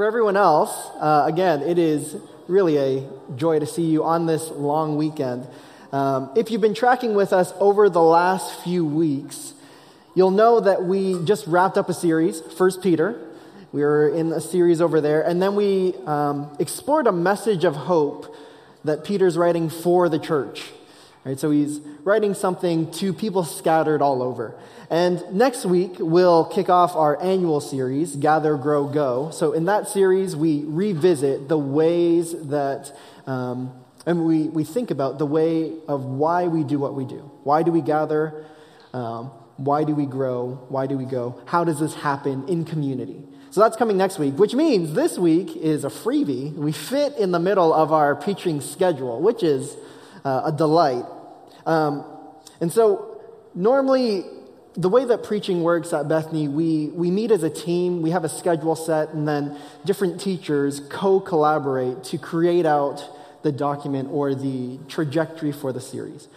For everyone else, uh, again, it is really a joy to see you on this long weekend. Um, if you've been tracking with us over the last few weeks, you'll know that we just wrapped up a series, First Peter. We were in a series over there, and then we um, explored a message of hope that Peter's writing for the church. Right, so he's writing something to people scattered all over. And next week, we'll kick off our annual series, Gather, Grow, Go. So in that series, we revisit the ways that, um, and we, we think about the way of why we do what we do. Why do we gather? Um, why do we grow? Why do we go? How does this happen in community? So that's coming next week, which means this week is a freebie. We fit in the middle of our preaching schedule, which is uh, a delight. Um, and so, normally, the way that preaching works at Bethany, we, we meet as a team, we have a schedule set, and then different teachers co collaborate to create out the document or the trajectory for the series.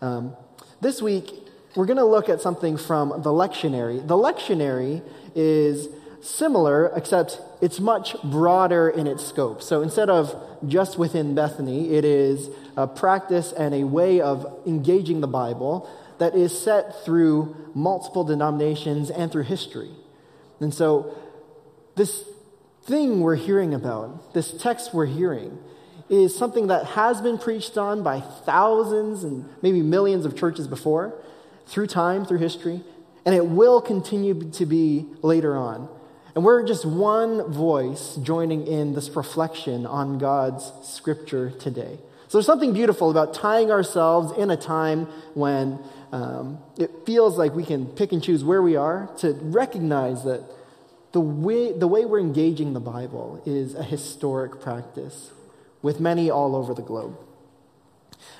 Um, this week, we're going to look at something from the lectionary. The lectionary is similar, except it's much broader in its scope. So instead of just within Bethany, it is a practice and a way of engaging the Bible that is set through multiple denominations and through history. And so, this thing we're hearing about, this text we're hearing, is something that has been preached on by thousands and maybe millions of churches before, through time, through history, and it will continue to be later on. And we're just one voice joining in this reflection on God's scripture today. So there's something beautiful about tying ourselves in a time when um, it feels like we can pick and choose where we are to recognize that the way, the way we're engaging the Bible is a historic practice with many all over the globe.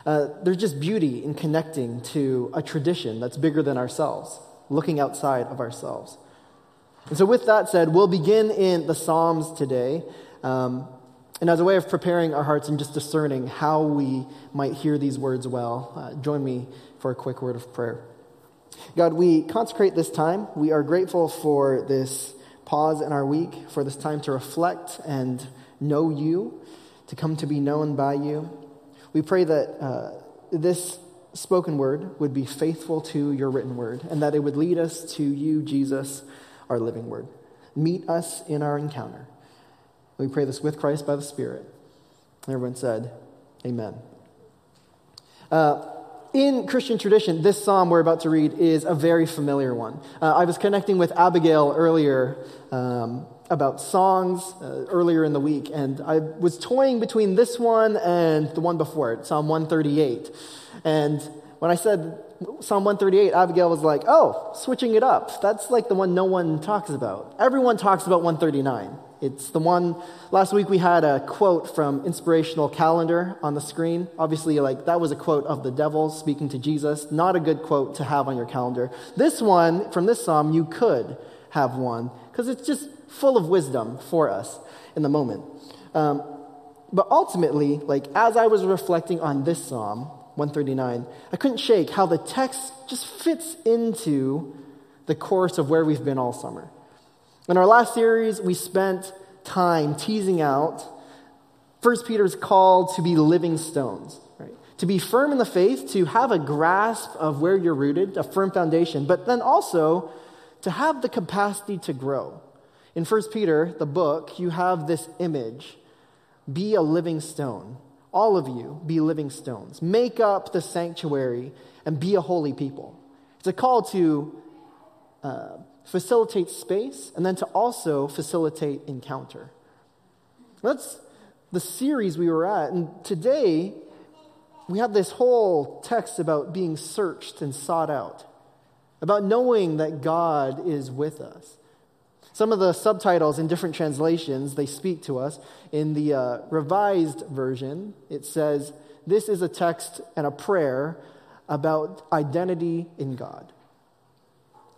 Uh, there's just beauty in connecting to a tradition that's bigger than ourselves, looking outside of ourselves. And so, with that said, we'll begin in the Psalms today. Um, and as a way of preparing our hearts and just discerning how we might hear these words well, uh, join me for a quick word of prayer. God, we consecrate this time. We are grateful for this pause in our week, for this time to reflect and know you, to come to be known by you. We pray that uh, this spoken word would be faithful to your written word and that it would lead us to you, Jesus, our living word. Meet us in our encounter. We pray this with Christ by the Spirit. Everyone said, Amen. Uh, in Christian tradition, this psalm we're about to read is a very familiar one. Uh, I was connecting with Abigail earlier um, about songs uh, earlier in the week, and I was toying between this one and the one before it, Psalm 138. And when I said Psalm 138, Abigail was like, oh, switching it up. That's like the one no one talks about. Everyone talks about 139. It's the one, last week we had a quote from Inspirational Calendar on the screen. Obviously, like, that was a quote of the devil speaking to Jesus. Not a good quote to have on your calendar. This one, from this psalm, you could have one, because it's just full of wisdom for us in the moment. Um, but ultimately, like, as I was reflecting on this psalm, 139, I couldn't shake how the text just fits into the course of where we've been all summer. In our last series, we spent time teasing out 1 Peter's call to be living stones, right? To be firm in the faith, to have a grasp of where you're rooted, a firm foundation, but then also to have the capacity to grow. In 1 Peter, the book, you have this image be a living stone. All of you be living stones. Make up the sanctuary and be a holy people. It's a call to uh, facilitate space, and then to also facilitate encounter. That's the series we were at. And today, we have this whole text about being searched and sought out, about knowing that God is with us. Some of the subtitles in different translations, they speak to us. In the uh, revised version, it says, This is a text and a prayer about identity in God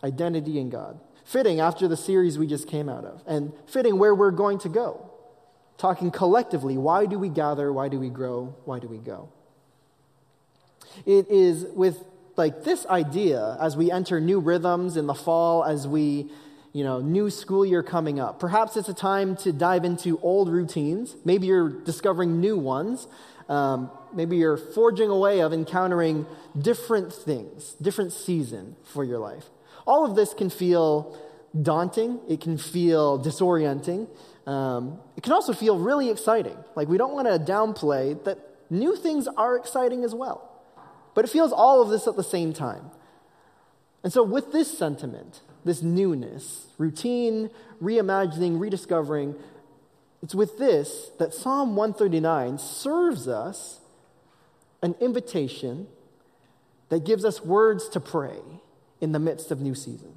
identity in God. Fitting after the series we just came out of, and fitting where we're going to go. Talking collectively, why do we gather? Why do we grow? Why do we go? It is with like this idea as we enter new rhythms in the fall, as we you know, new school year coming up. Perhaps it's a time to dive into old routines. Maybe you're discovering new ones. Um, maybe you're forging a way of encountering different things, different season for your life. All of this can feel daunting. It can feel disorienting. Um, it can also feel really exciting. Like we don't want to downplay that new things are exciting as well. But it feels all of this at the same time. And so, with this sentiment, this newness, routine, reimagining, rediscovering, it's with this that Psalm 139 serves us an invitation that gives us words to pray in the midst of new season.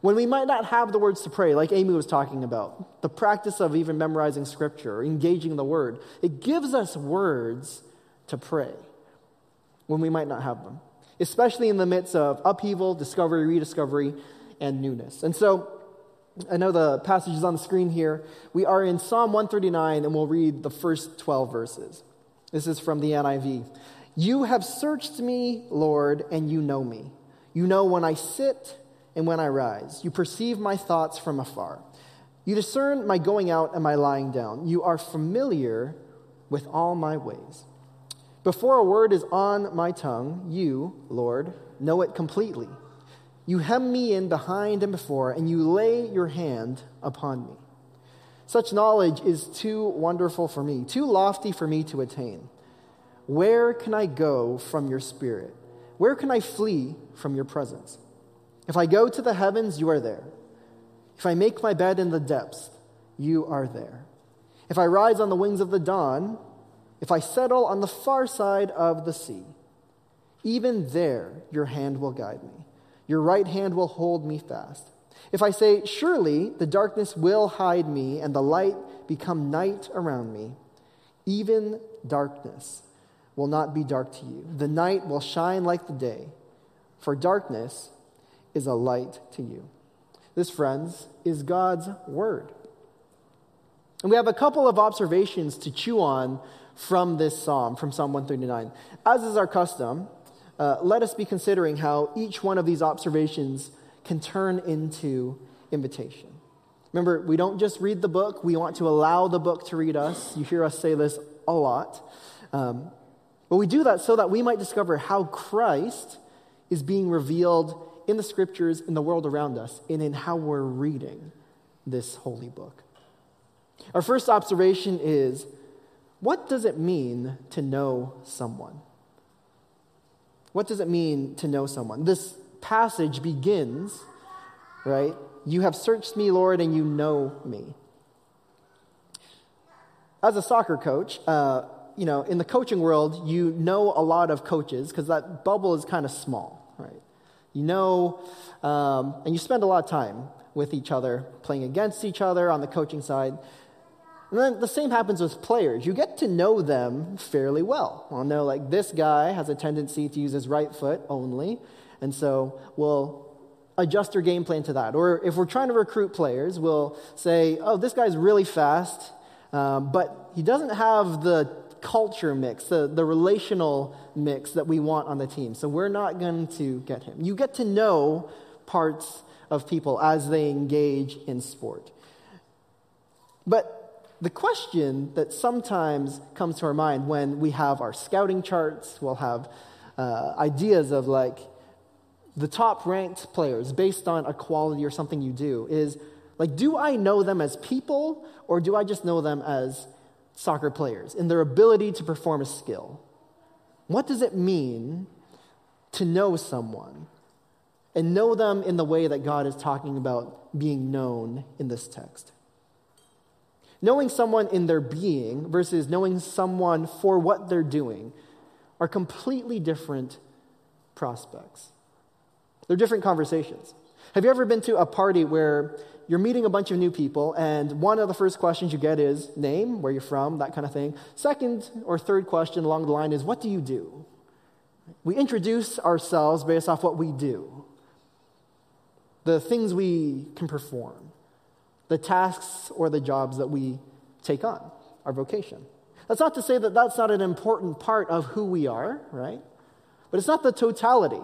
When we might not have the words to pray, like Amy was talking about, the practice of even memorizing scripture, engaging the word, it gives us words to pray when we might not have them especially in the midst of upheaval, discovery, rediscovery, and newness. And so, I know the passage is on the screen here. We are in Psalm 139, and we'll read the first 12 verses. This is from the NIV. You have searched me, Lord, and you know me. You know when I sit and when I rise. You perceive my thoughts from afar. You discern my going out and my lying down. You are familiar with all my ways. Before a word is on my tongue, you, Lord, know it completely. You hem me in behind and before, and you lay your hand upon me. Such knowledge is too wonderful for me, too lofty for me to attain. Where can I go from your spirit? Where can I flee from your presence? If I go to the heavens, you are there. If I make my bed in the depths, you are there. If I rise on the wings of the dawn, if I settle on the far side of the sea, even there your hand will guide me. Your right hand will hold me fast. If I say, Surely the darkness will hide me, and the light become night around me, even darkness will not be dark to you. The night will shine like the day, for darkness is a light to you. This, friends, is God's word. And we have a couple of observations to chew on from this psalm, from Psalm 139. As is our custom, uh, let us be considering how each one of these observations can turn into invitation. Remember, we don't just read the book, we want to allow the book to read us. You hear us say this a lot. Um, but we do that so that we might discover how Christ is being revealed in the scriptures, in the world around us, and in how we're reading this holy book. Our first observation is what does it mean to know someone? What does it mean to know someone? This passage begins, right? You have searched me, Lord, and you know me. As a soccer coach, uh, you know, in the coaching world, you know a lot of coaches because that bubble is kind of small, right? You know, um, and you spend a lot of time with each other, playing against each other on the coaching side. And then the same happens with players. You get to know them fairly well. I'll know, like, this guy has a tendency to use his right foot only, and so we'll adjust our game plan to that. Or if we're trying to recruit players, we'll say, oh, this guy's really fast, um, but he doesn't have the culture mix, the, the relational mix that we want on the team. So we're not going to get him. You get to know parts of people as they engage in sport. But the question that sometimes comes to our mind when we have our scouting charts, we'll have uh, ideas of like the top ranked players based on a quality or something you do is like, do I know them as people or do I just know them as soccer players in their ability to perform a skill? What does it mean to know someone and know them in the way that God is talking about being known in this text? Knowing someone in their being versus knowing someone for what they're doing are completely different prospects. They're different conversations. Have you ever been to a party where you're meeting a bunch of new people, and one of the first questions you get is name, where you're from, that kind of thing? Second or third question along the line is, what do you do? We introduce ourselves based off what we do, the things we can perform the tasks or the jobs that we take on, our vocation. That's not to say that that's not an important part of who we are, right? But it's not the totality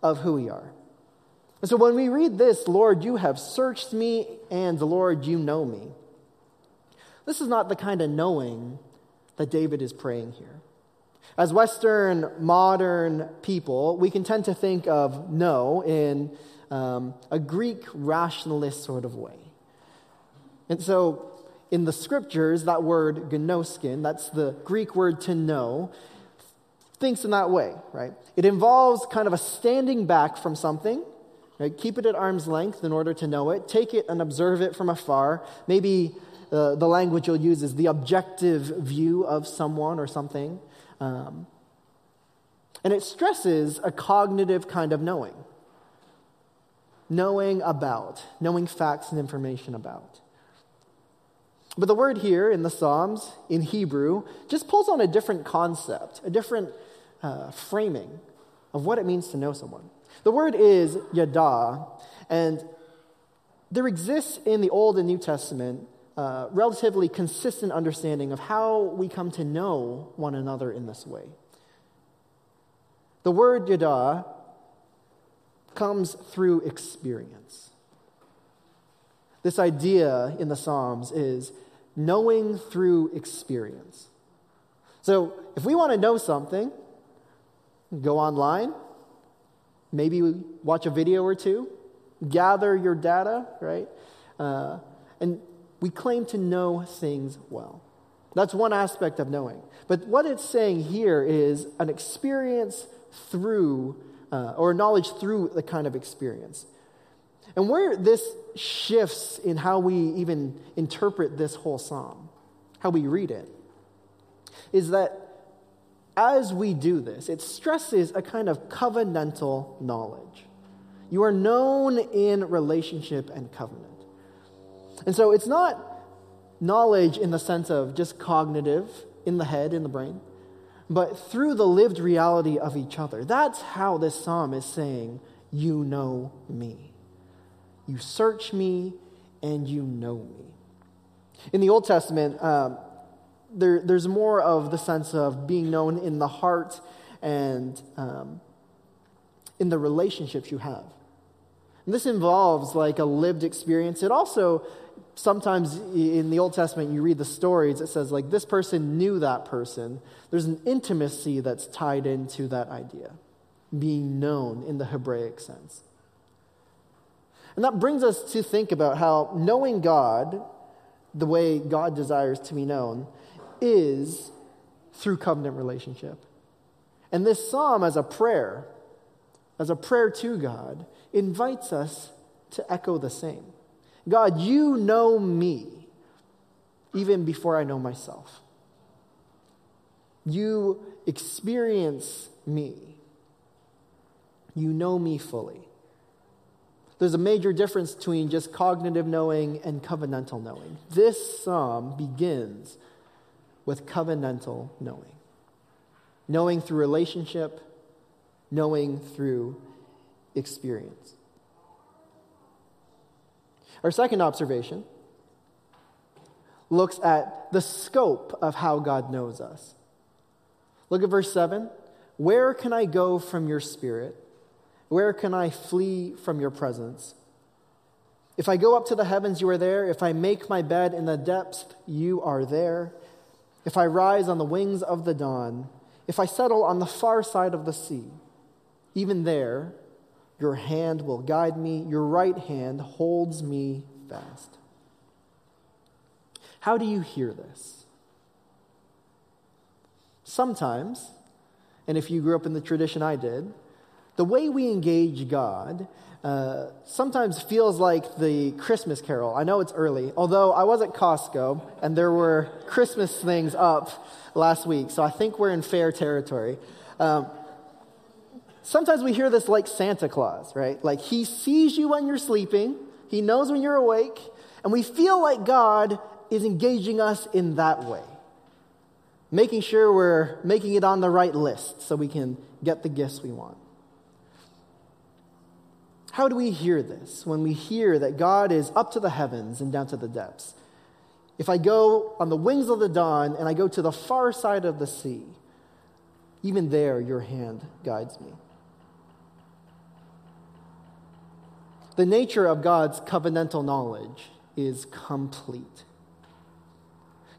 of who we are. And so when we read this, Lord, you have searched me, and Lord, you know me. This is not the kind of knowing that David is praying here. As Western modern people, we can tend to think of know in um, a Greek rationalist sort of way. And so in the scriptures, that word gnoskin, that's the Greek word to know, thinks in that way, right? It involves kind of a standing back from something, right? Keep it at arm's length in order to know it. Take it and observe it from afar. Maybe uh, the language you'll use is the objective view of someone or something. Um, and it stresses a cognitive kind of knowing knowing about, knowing facts and information about. But the word here in the Psalms, in Hebrew, just pulls on a different concept, a different uh, framing of what it means to know someone. The word is yada, and there exists in the Old and New Testament uh, relatively consistent understanding of how we come to know one another in this way. The word yada comes through experience. This idea in the Psalms is knowing through experience. So, if we want to know something, go online, maybe watch a video or two, gather your data, right? Uh, and we claim to know things well. That's one aspect of knowing. But what it's saying here is an experience through, uh, or knowledge through the kind of experience. And where this shifts in how we even interpret this whole psalm, how we read it, is that as we do this, it stresses a kind of covenantal knowledge. You are known in relationship and covenant. And so it's not knowledge in the sense of just cognitive in the head, in the brain, but through the lived reality of each other. That's how this psalm is saying, You know me. You search me and you know me. In the Old Testament, um, there, there's more of the sense of being known in the heart and um, in the relationships you have. And this involves like a lived experience. It also, sometimes in the Old Testament, you read the stories, it says like this person knew that person. There's an intimacy that's tied into that idea, being known in the Hebraic sense. And that brings us to think about how knowing God, the way God desires to be known, is through covenant relationship. And this psalm, as a prayer, as a prayer to God, invites us to echo the same. God, you know me even before I know myself. You experience me. You know me fully. There's a major difference between just cognitive knowing and covenantal knowing. This psalm begins with covenantal knowing knowing through relationship, knowing through experience. Our second observation looks at the scope of how God knows us. Look at verse 7. Where can I go from your spirit? Where can I flee from your presence? If I go up to the heavens, you are there. If I make my bed in the depths, you are there. If I rise on the wings of the dawn, if I settle on the far side of the sea, even there, your hand will guide me, your right hand holds me fast. How do you hear this? Sometimes, and if you grew up in the tradition I did, the way we engage God uh, sometimes feels like the Christmas carol. I know it's early, although I was at Costco and there were Christmas things up last week, so I think we're in fair territory. Um, sometimes we hear this like Santa Claus, right? Like he sees you when you're sleeping, he knows when you're awake, and we feel like God is engaging us in that way, making sure we're making it on the right list so we can get the gifts we want. How do we hear this when we hear that God is up to the heavens and down to the depths? If I go on the wings of the dawn and I go to the far side of the sea, even there your hand guides me. the nature of God's covenantal knowledge is complete.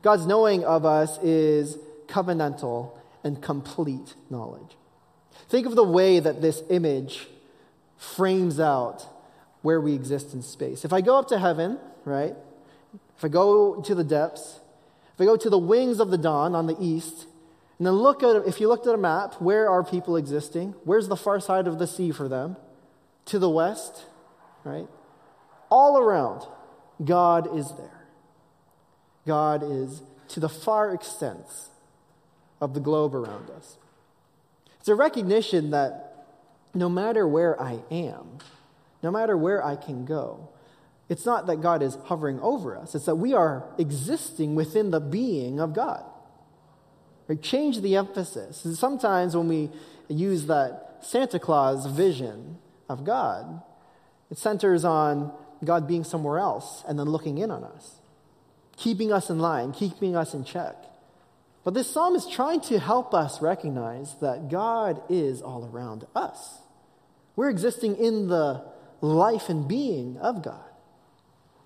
God's knowing of us is covenantal and complete knowledge. Think of the way that this image frames out where we exist in space. If I go up to heaven, right? If I go to the depths, if I go to the wings of the dawn on the east, and then look at if you looked at a map, where are people existing? Where's the far side of the sea for them? To the west, right? All around, God is there. God is to the far extents of the globe around us. It's a recognition that no matter where I am, no matter where I can go, it's not that God is hovering over us, it's that we are existing within the being of God. Right? Change the emphasis. Sometimes when we use that Santa Claus vision of God, it centers on God being somewhere else and then looking in on us, keeping us in line, keeping us in check. But this psalm is trying to help us recognize that God is all around us. We're existing in the life and being of God,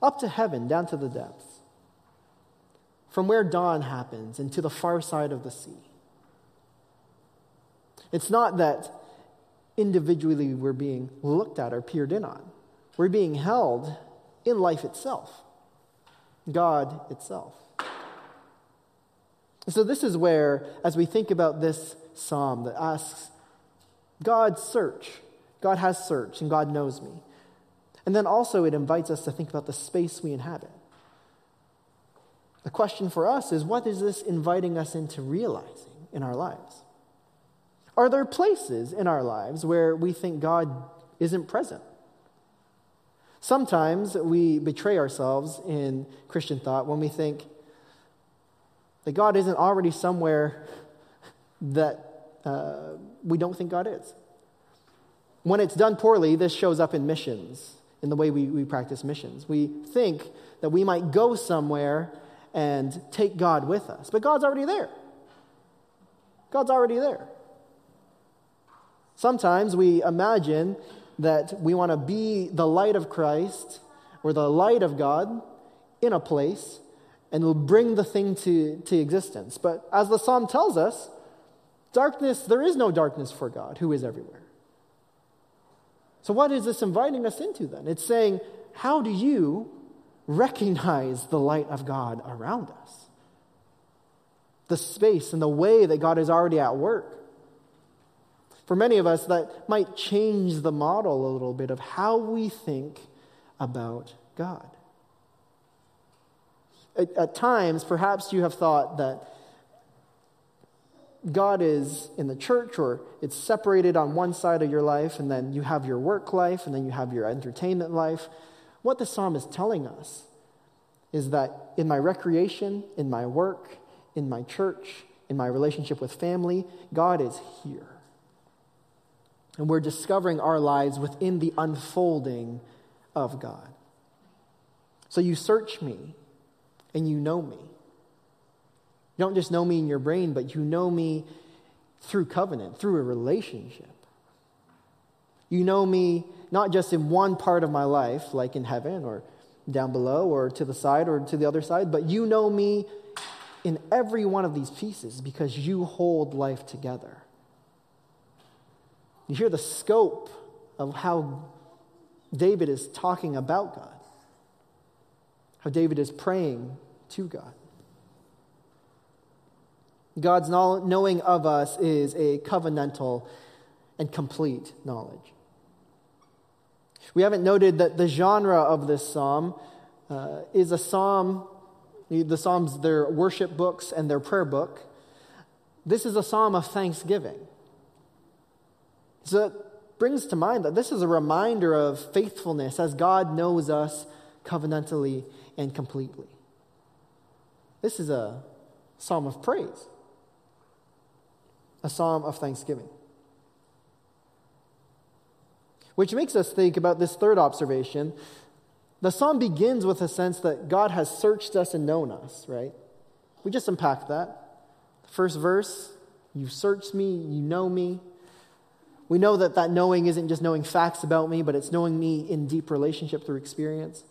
up to heaven, down to the depths from where dawn happens and to the far side of the sea. It's not that individually we're being looked at or peered in on, we're being held in life itself, God itself. So, this is where, as we think about this psalm that asks, God search, God has searched, and God knows me. And then also, it invites us to think about the space we inhabit. The question for us is what is this inviting us into realizing in our lives? Are there places in our lives where we think God isn't present? Sometimes we betray ourselves in Christian thought when we think that God isn't already somewhere that uh, we don't think God is. When it's done poorly, this shows up in missions, in the way we, we practice missions. We think that we might go somewhere and take God with us. But God's already there. God's already there. Sometimes we imagine that we want to be the light of Christ or the light of God in a place and will bring the thing to, to existence. But as the psalm tells us, darkness, there is no darkness for God who is everywhere. So, what is this inviting us into then? It's saying, how do you recognize the light of God around us, the space and the way that God is already at work. For many of us, that might change the model a little bit of how we think about God. At, at, times, perhaps you have thought that God is in the church or it's separated on one side of your life, and then you have your work life, and then you have your entertainment life. What the psalm is telling us is that in my recreation, in my work, in my church, in my relationship with family, God is here. And we're discovering our lives within the unfolding of God. So you search me and you know me. You don't just know me in your brain, but you know me through covenant, through a relationship. You know me not just in one part of my life, like in heaven or down below or to the side or to the other side, but you know me in every one of these pieces because you hold life together. You hear the scope of how David is talking about God, how David is praying to God. God's knowing of us is a covenantal and complete knowledge. We haven't noted that the genre of this psalm uh, is a psalm, the psalms, their worship books and their prayer book. This is a psalm of thanksgiving. So it brings to mind that this is a reminder of faithfulness as God knows us covenantally and completely. This is a psalm of praise, a psalm of thanksgiving. Which makes us think about this third observation. The psalm begins with a sense that God has searched us and known us, right? We just unpacked that. The first verse, you searched me, you know me. We know that that knowing isn't just knowing facts about me, but it's knowing me in deep relationship through experience.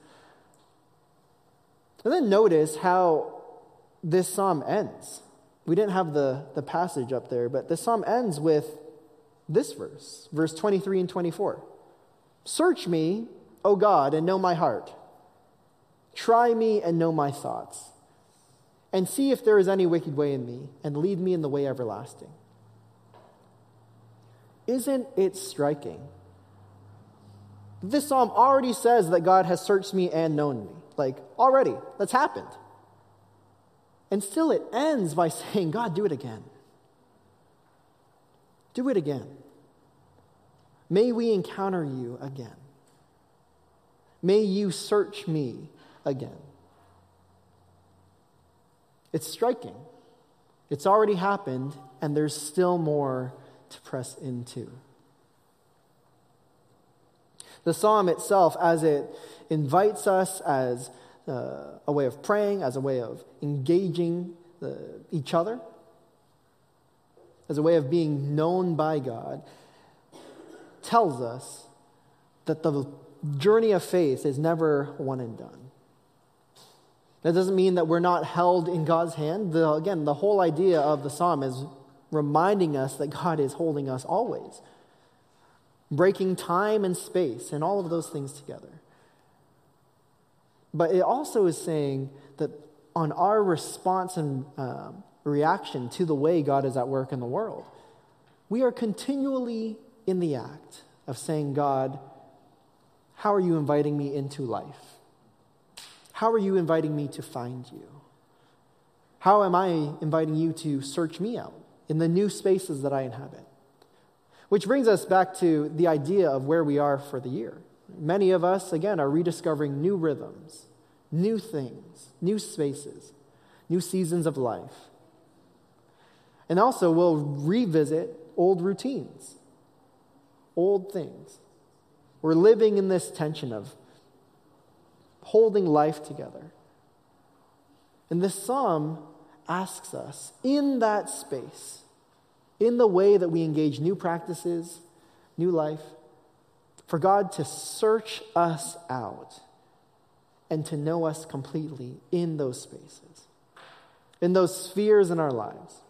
And then notice how this psalm ends. We didn't have the, the passage up there, but the psalm ends with this verse, verse 23 and 24. Search me, O God, and know my heart. Try me and know my thoughts. And see if there is any wicked way in me, and lead me in the way everlasting. Isn't it striking? This psalm already says that God has searched me and known me. Like, already, that's happened. And still it ends by saying, God, do it again. Do it again. May we encounter you again. May you search me again. It's striking. It's already happened, and there's still more to press into. The psalm itself, as it invites us as uh, a way of praying, as a way of engaging the, each other, as a way of being known by God, tells us that the journey of faith is never one and done. That doesn't mean that we're not held in God's hand. The, again, the whole idea of the psalm is reminding us that God is holding us always, breaking time and space and all of those things together. But it also is saying that on our response and uh, reaction to the way God is at work in the world, we are continually in the act of saying, God, how are you inviting me into life? How are you inviting me to find you? How am I inviting you to search me out in the new spaces that I inhabit? Which brings us back to the idea of where we are for the year. Many of us, again, are rediscovering new rhythms, new things, new spaces, new seasons of life. And also, we'll revisit old routines, old things. We're living in this tension of holding life together. And this psalm asks us in that space, in the way that we engage new practices, new life, for God to search us out and to know us completely in those spaces, in those spheres in our lives.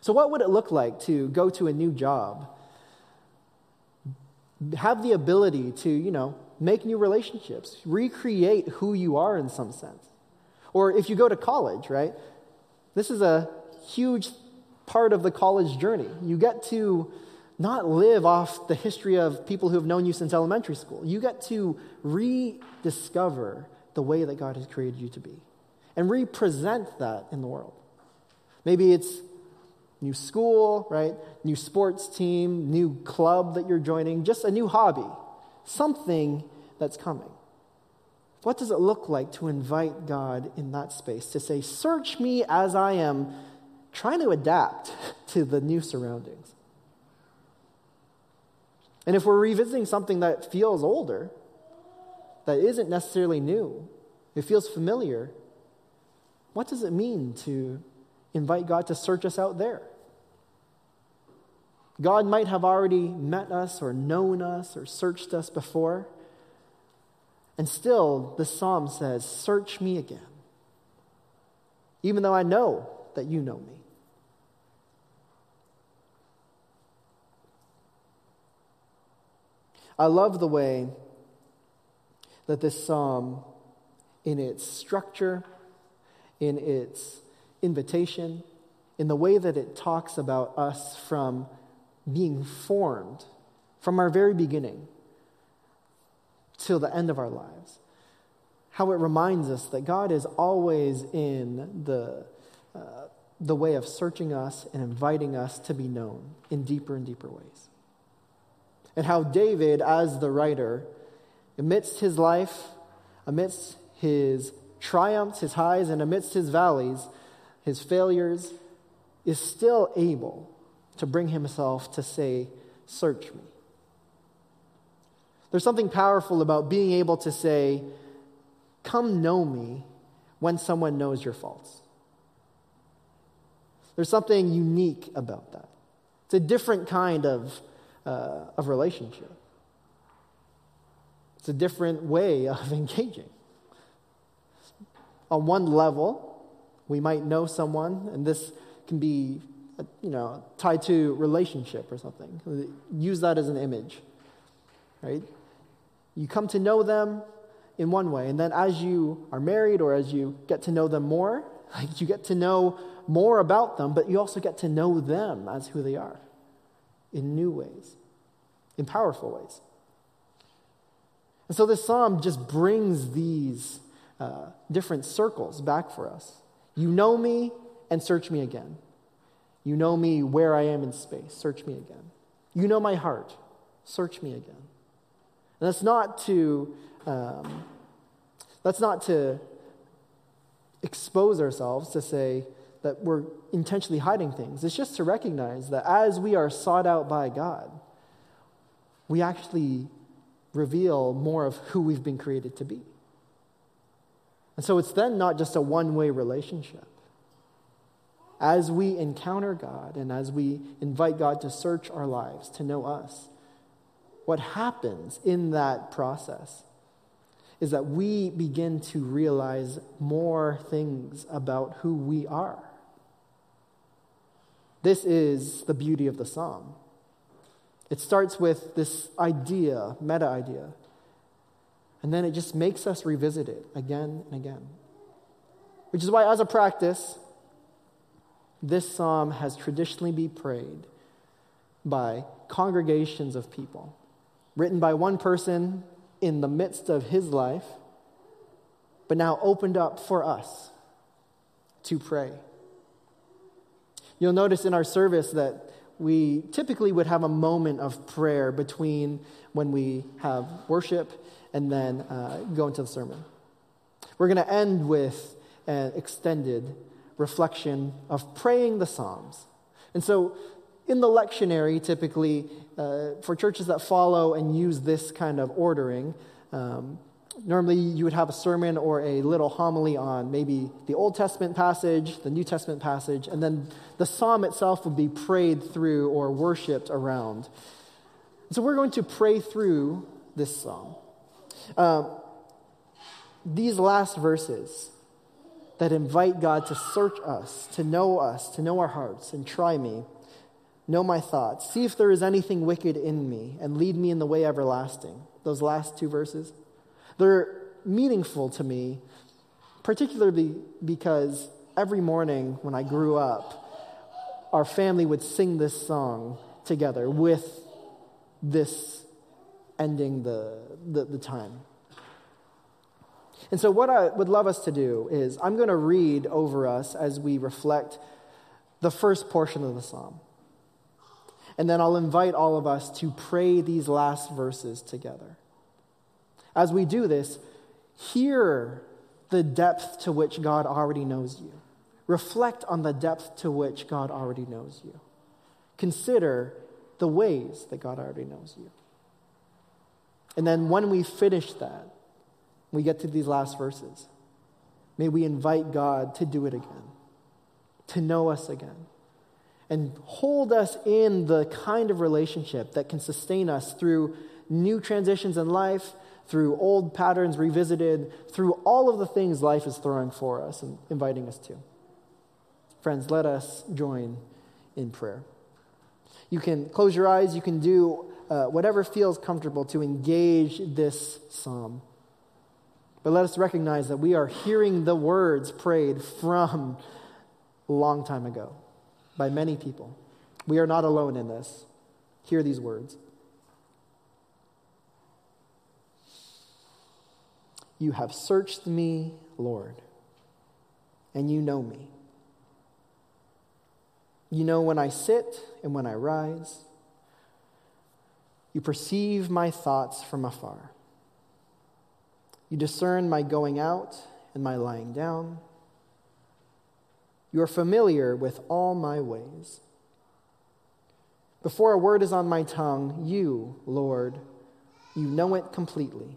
So, what would it look like to go to a new job, have the ability to, you know, make new relationships, recreate who you are in some sense? Or if you go to college, right? This is a huge part of the college journey. You get to not live off the history of people who have known you since elementary school. You get to rediscover the way that God has created you to be and represent that in the world. Maybe it's new school, right? New sports team, new club that you're joining, just a new hobby, something that's coming. What does it look like to invite God in that space? To say, Search me as I am trying to adapt to the new surroundings. And if we're revisiting something that feels older, that isn't necessarily new, it feels familiar, what does it mean to invite God to search us out there? God might have already met us or known us or searched us before. And still, the psalm says, Search me again, even though I know that you know me. I love the way that this psalm, in its structure, in its invitation, in the way that it talks about us from being formed from our very beginning till the end of our lives. How it reminds us that God is always in the, uh, the way of searching us and inviting us to be known in deeper and deeper ways. And how David, as the writer, amidst his life, amidst his triumphs, his highs, and amidst his valleys, his failures, is still able to bring himself to say, Search me. There's something powerful about being able to say, Come know me when someone knows your faults. There's something unique about that. It's a different kind of uh, of relationship. It's a different way of engaging. On one level, we might know someone, and this can be, uh, you know, tied to relationship or something. Use that as an image, right? You come to know them in one way, and then as you are married or as you get to know them more, like you get to know more about them, but you also get to know them as who they are in new ways, in powerful ways. And so this psalm just brings these uh, different circles back for us. You know me and search me again. You know me where I am in space. Search me again. You know my heart. Search me again. And that's not to um, that's not to expose ourselves to say that we're intentionally hiding things. It's just to recognize that as we are sought out by God, we actually reveal more of who we've been created to be. And so it's then not just a one way relationship. As we encounter God and as we invite God to search our lives, to know us, what happens in that process is that we begin to realize more things about who we are. This is the beauty of the psalm. It starts with this idea, meta idea, and then it just makes us revisit it again and again. Which is why, as a practice, this psalm has traditionally been prayed by congregations of people, written by one person in the midst of his life, but now opened up for us to pray. You'll notice in our service that we typically would have a moment of prayer between when we have worship and then uh, go into the sermon. We're going to end with an extended reflection of praying the Psalms. And so, in the lectionary, typically, uh, for churches that follow and use this kind of ordering, um, normally you would have a sermon or a little homily on maybe the Old Testament passage, the New Testament passage, and then the psalm itself would be prayed through or worshiped around. So we're going to pray through this psalm. Uh, these last verses that invite God to search us, to know us, to know our hearts, and try me Know my thoughts. See if there is anything wicked in me, and lead me in the way everlasting. Those last two verses. They're meaningful to me, particularly because every morning when I grew up, our family would sing this song together with this ending the, the, the time. And so, what I would love us to do is, I'm going to read over us as we reflect the first portion of the psalm. And then I'll invite all of us to pray these last verses together. As we do this, hear the depth to which God already knows you. Reflect on the depth to which God already knows you. Consider the ways that God already knows you. And then when we finish that, we get to these last verses. May we invite God to do it again, to know us again and hold us in the kind of relationship that can sustain us through new transitions in life, through old patterns revisited, through all of the things life is throwing for us and inviting us to. Friends, let us join in prayer. You can close your eyes, you can do uh, whatever feels comfortable to engage this psalm. But let us recognize that we are hearing the words prayed from a long time ago by many people. We are not alone in this. Hear these words. You have searched me, Lord, and you know me. You know when I sit and when I rise. You perceive my thoughts from afar. You discern my going out and my lying down. You are familiar with all my ways. Before a word is on my tongue, you, Lord, you know it completely.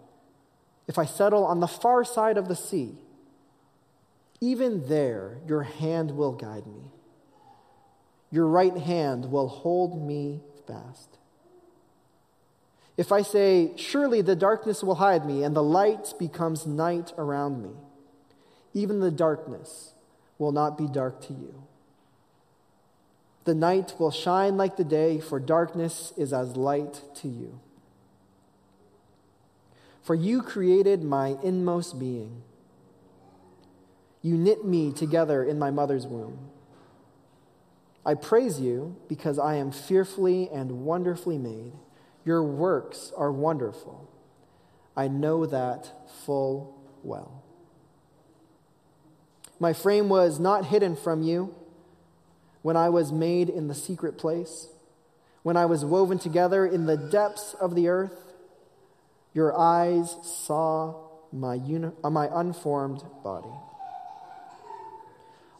if I settle on the far side of the sea, even there your hand will guide me. Your right hand will hold me fast. If I say, Surely the darkness will hide me, and the light becomes night around me, even the darkness will not be dark to you. The night will shine like the day, for darkness is as light to you. For you created my inmost being. You knit me together in my mother's womb. I praise you because I am fearfully and wonderfully made. Your works are wonderful. I know that full well. My frame was not hidden from you when I was made in the secret place, when I was woven together in the depths of the earth. Your eyes saw my, uni- uh, my unformed body.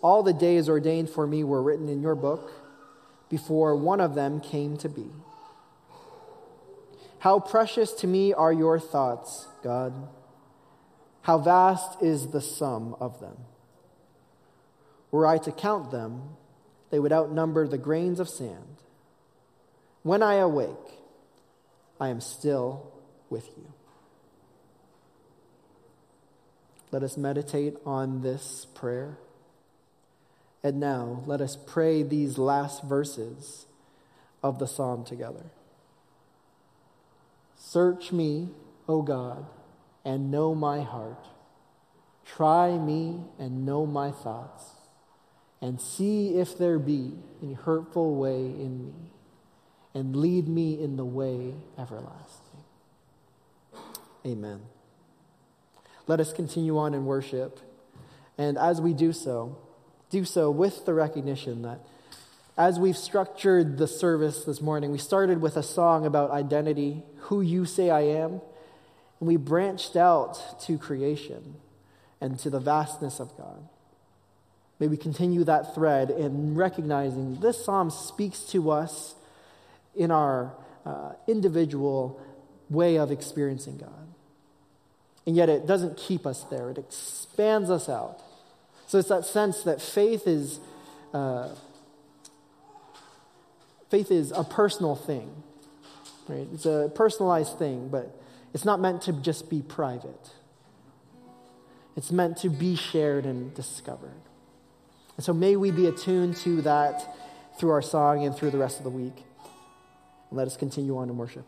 All the days ordained for me were written in your book before one of them came to be. How precious to me are your thoughts, God. How vast is the sum of them. Were I to count them, they would outnumber the grains of sand. When I awake, I am still with you. Let us meditate on this prayer. And now, let us pray these last verses of the psalm together. Search me, O God, and know my heart. Try me and know my thoughts, and see if there be any hurtful way in me, and lead me in the way everlasting. Amen. Let us continue on in worship. And as we do so, do so with the recognition that as we've structured the service this morning, we started with a song about identity, who you say I am, and we branched out to creation and to the vastness of God. May we continue that thread in recognizing this psalm speaks to us in our uh, individual way of experiencing God. And yet it doesn't keep us there, it expands us out so it's that sense that faith is, uh, faith is a personal thing, right? It's a personalized thing, but it's not meant to just be private. It's meant to be shared and discovered. And so may we be attuned to that through our song and through the rest of the week. And let us continue on in worship.